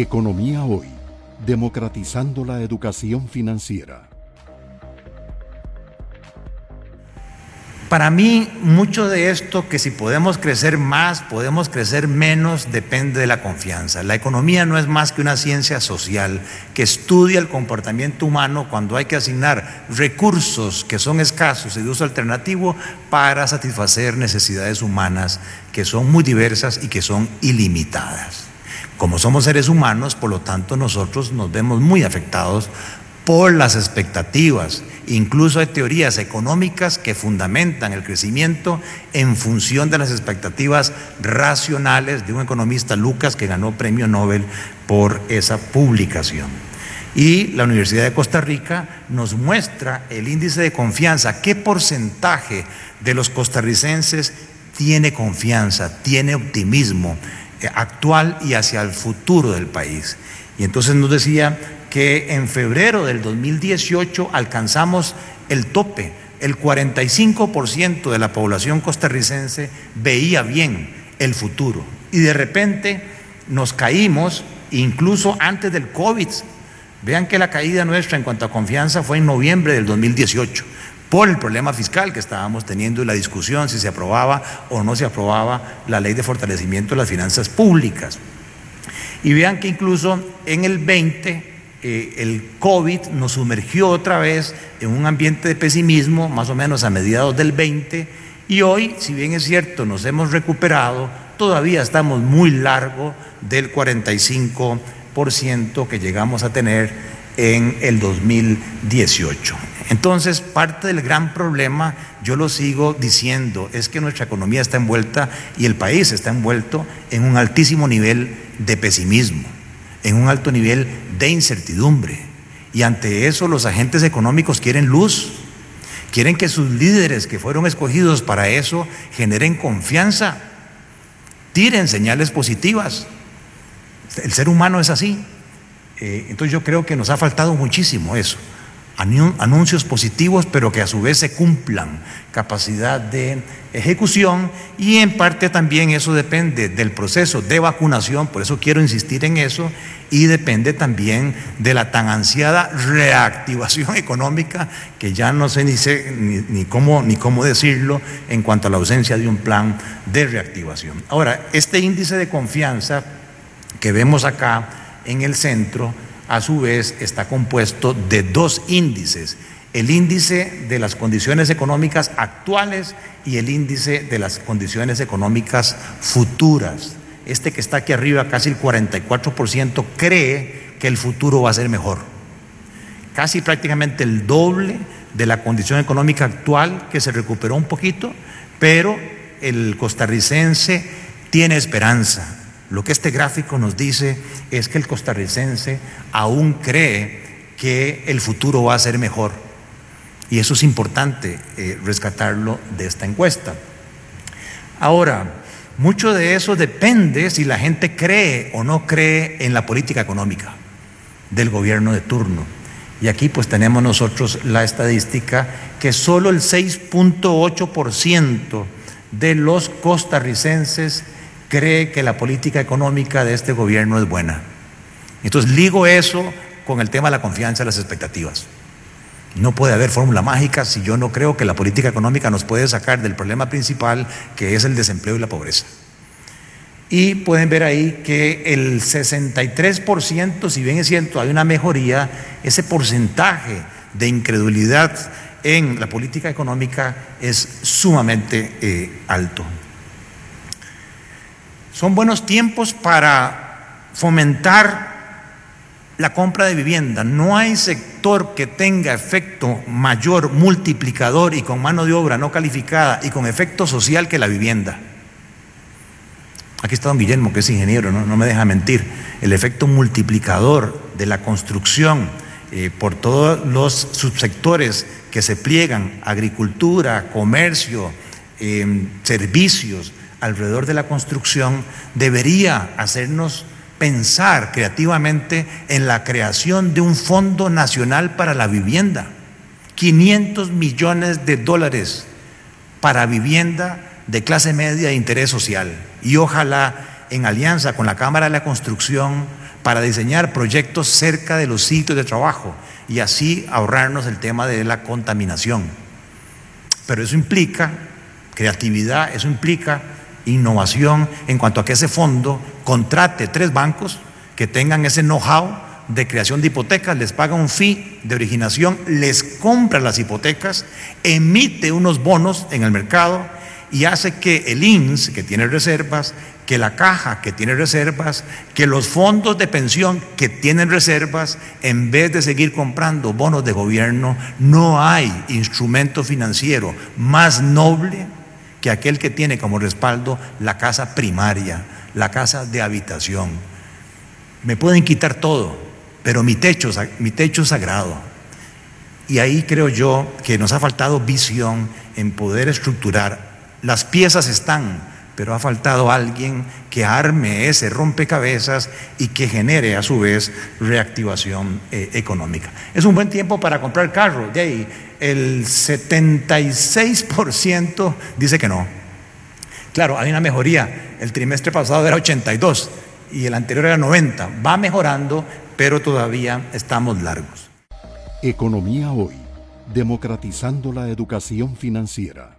Economía Hoy, democratizando la educación financiera. Para mí, mucho de esto, que si podemos crecer más, podemos crecer menos, depende de la confianza. La economía no es más que una ciencia social que estudia el comportamiento humano cuando hay que asignar recursos que son escasos y de uso alternativo para satisfacer necesidades humanas que son muy diversas y que son ilimitadas. Como somos seres humanos, por lo tanto, nosotros nos vemos muy afectados por las expectativas. Incluso hay teorías económicas que fundamentan el crecimiento en función de las expectativas racionales de un economista, Lucas, que ganó premio Nobel por esa publicación. Y la Universidad de Costa Rica nos muestra el índice de confianza, qué porcentaje de los costarricenses tiene confianza, tiene optimismo actual y hacia el futuro del país. Y entonces nos decía que en febrero del 2018 alcanzamos el tope. El 45% de la población costarricense veía bien el futuro. Y de repente nos caímos, incluso antes del COVID. Vean que la caída nuestra en cuanto a confianza fue en noviembre del 2018 por el problema fiscal que estábamos teniendo y la discusión si se aprobaba o no se aprobaba la ley de fortalecimiento de las finanzas públicas. Y vean que incluso en el 20 eh, el COVID nos sumergió otra vez en un ambiente de pesimismo, más o menos a mediados del 20, y hoy, si bien es cierto, nos hemos recuperado, todavía estamos muy largo del 45% que llegamos a tener en el 2018. Entonces, parte del gran problema, yo lo sigo diciendo, es que nuestra economía está envuelta y el país está envuelto en un altísimo nivel de pesimismo en un alto nivel de incertidumbre. Y ante eso los agentes económicos quieren luz, quieren que sus líderes que fueron escogidos para eso generen confianza, tiren señales positivas. El ser humano es así. Eh, entonces yo creo que nos ha faltado muchísimo eso anuncios positivos, pero que a su vez se cumplan, capacidad de ejecución y en parte también eso depende del proceso de vacunación, por eso quiero insistir en eso, y depende también de la tan ansiada reactivación económica, que ya no sé ni, sé, ni, cómo, ni cómo decirlo en cuanto a la ausencia de un plan de reactivación. Ahora, este índice de confianza que vemos acá en el centro, a su vez está compuesto de dos índices, el índice de las condiciones económicas actuales y el índice de las condiciones económicas futuras. Este que está aquí arriba, casi el 44%, cree que el futuro va a ser mejor. Casi prácticamente el doble de la condición económica actual, que se recuperó un poquito, pero el costarricense tiene esperanza lo que este gráfico nos dice es que el costarricense aún cree que el futuro va a ser mejor. Y eso es importante eh, rescatarlo de esta encuesta. Ahora, mucho de eso depende si la gente cree o no cree en la política económica del gobierno de turno. Y aquí pues tenemos nosotros la estadística que solo el 6.8% de los costarricenses cree que la política económica de este gobierno es buena. Entonces ligo eso con el tema de la confianza y las expectativas. No puede haber fórmula mágica si yo no creo que la política económica nos puede sacar del problema principal que es el desempleo y la pobreza. Y pueden ver ahí que el 63%, si bien es cierto, hay una mejoría, ese porcentaje de incredulidad en la política económica es sumamente eh, alto. Son buenos tiempos para fomentar la compra de vivienda. No hay sector que tenga efecto mayor, multiplicador y con mano de obra no calificada y con efecto social que la vivienda. Aquí está don Guillermo, que es ingeniero, no, me deja mentir. El efecto multiplicador de la construcción eh, por todos los subsectores que se pliegan, agricultura, comercio, eh, servicios, alrededor de la construcción debería hacernos pensar creativamente en la creación de un Fondo Nacional para la Vivienda. 500 millones de dólares para vivienda de clase media de interés social. Y ojalá en alianza con la Cámara de la Construcción para diseñar proyectos cerca de los sitios de trabajo y así ahorrarnos el tema de la contaminación. Pero eso implica creatividad, eso implica innovación en cuanto a que ese fondo contrate tres bancos que tengan ese know-how de creación de hipotecas, les paga un fee de originación, les compra las hipotecas, emite unos bonos en el mercado y hace que el INS, que tiene reservas, que la caja que tiene reservas, que los fondos de pensión que tienen reservas, en vez de seguir comprando bonos de gobierno, no hay instrumento financiero más noble que aquel que tiene como respaldo la casa primaria, la casa de habitación. Me pueden quitar todo, pero mi techo, mi techo sagrado. Y ahí creo yo que nos ha faltado visión en poder estructurar. Las piezas están, pero ha faltado alguien que arme ese rompecabezas y que genere a su vez reactivación eh, económica. Es un buen tiempo para comprar carro, de ahí el 76% dice que no. Claro, hay una mejoría, el trimestre pasado era 82 y el anterior era 90, va mejorando, pero todavía estamos largos. Economía hoy, democratizando la educación financiera.